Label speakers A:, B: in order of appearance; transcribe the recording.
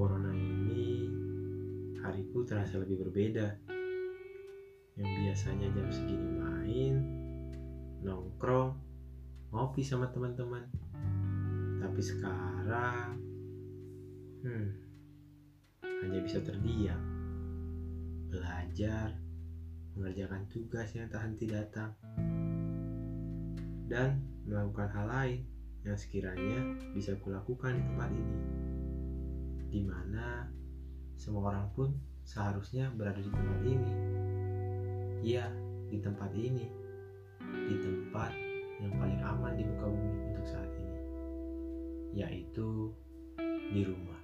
A: corona ini, hariku terasa lebih berbeda. Yang biasanya jam segini main, nongkrong, ngopi sama teman-teman. Tapi sekarang, hmm, hanya bisa terdiam, belajar, mengerjakan tugas yang tak henti datang, dan melakukan hal lain yang sekiranya bisa kulakukan di tempat ini, di mana semua orang pun seharusnya berada di tempat ini. Ya, di tempat ini, di tempat yang paling aman di muka bumi untuk saat ini, yaitu di rumah.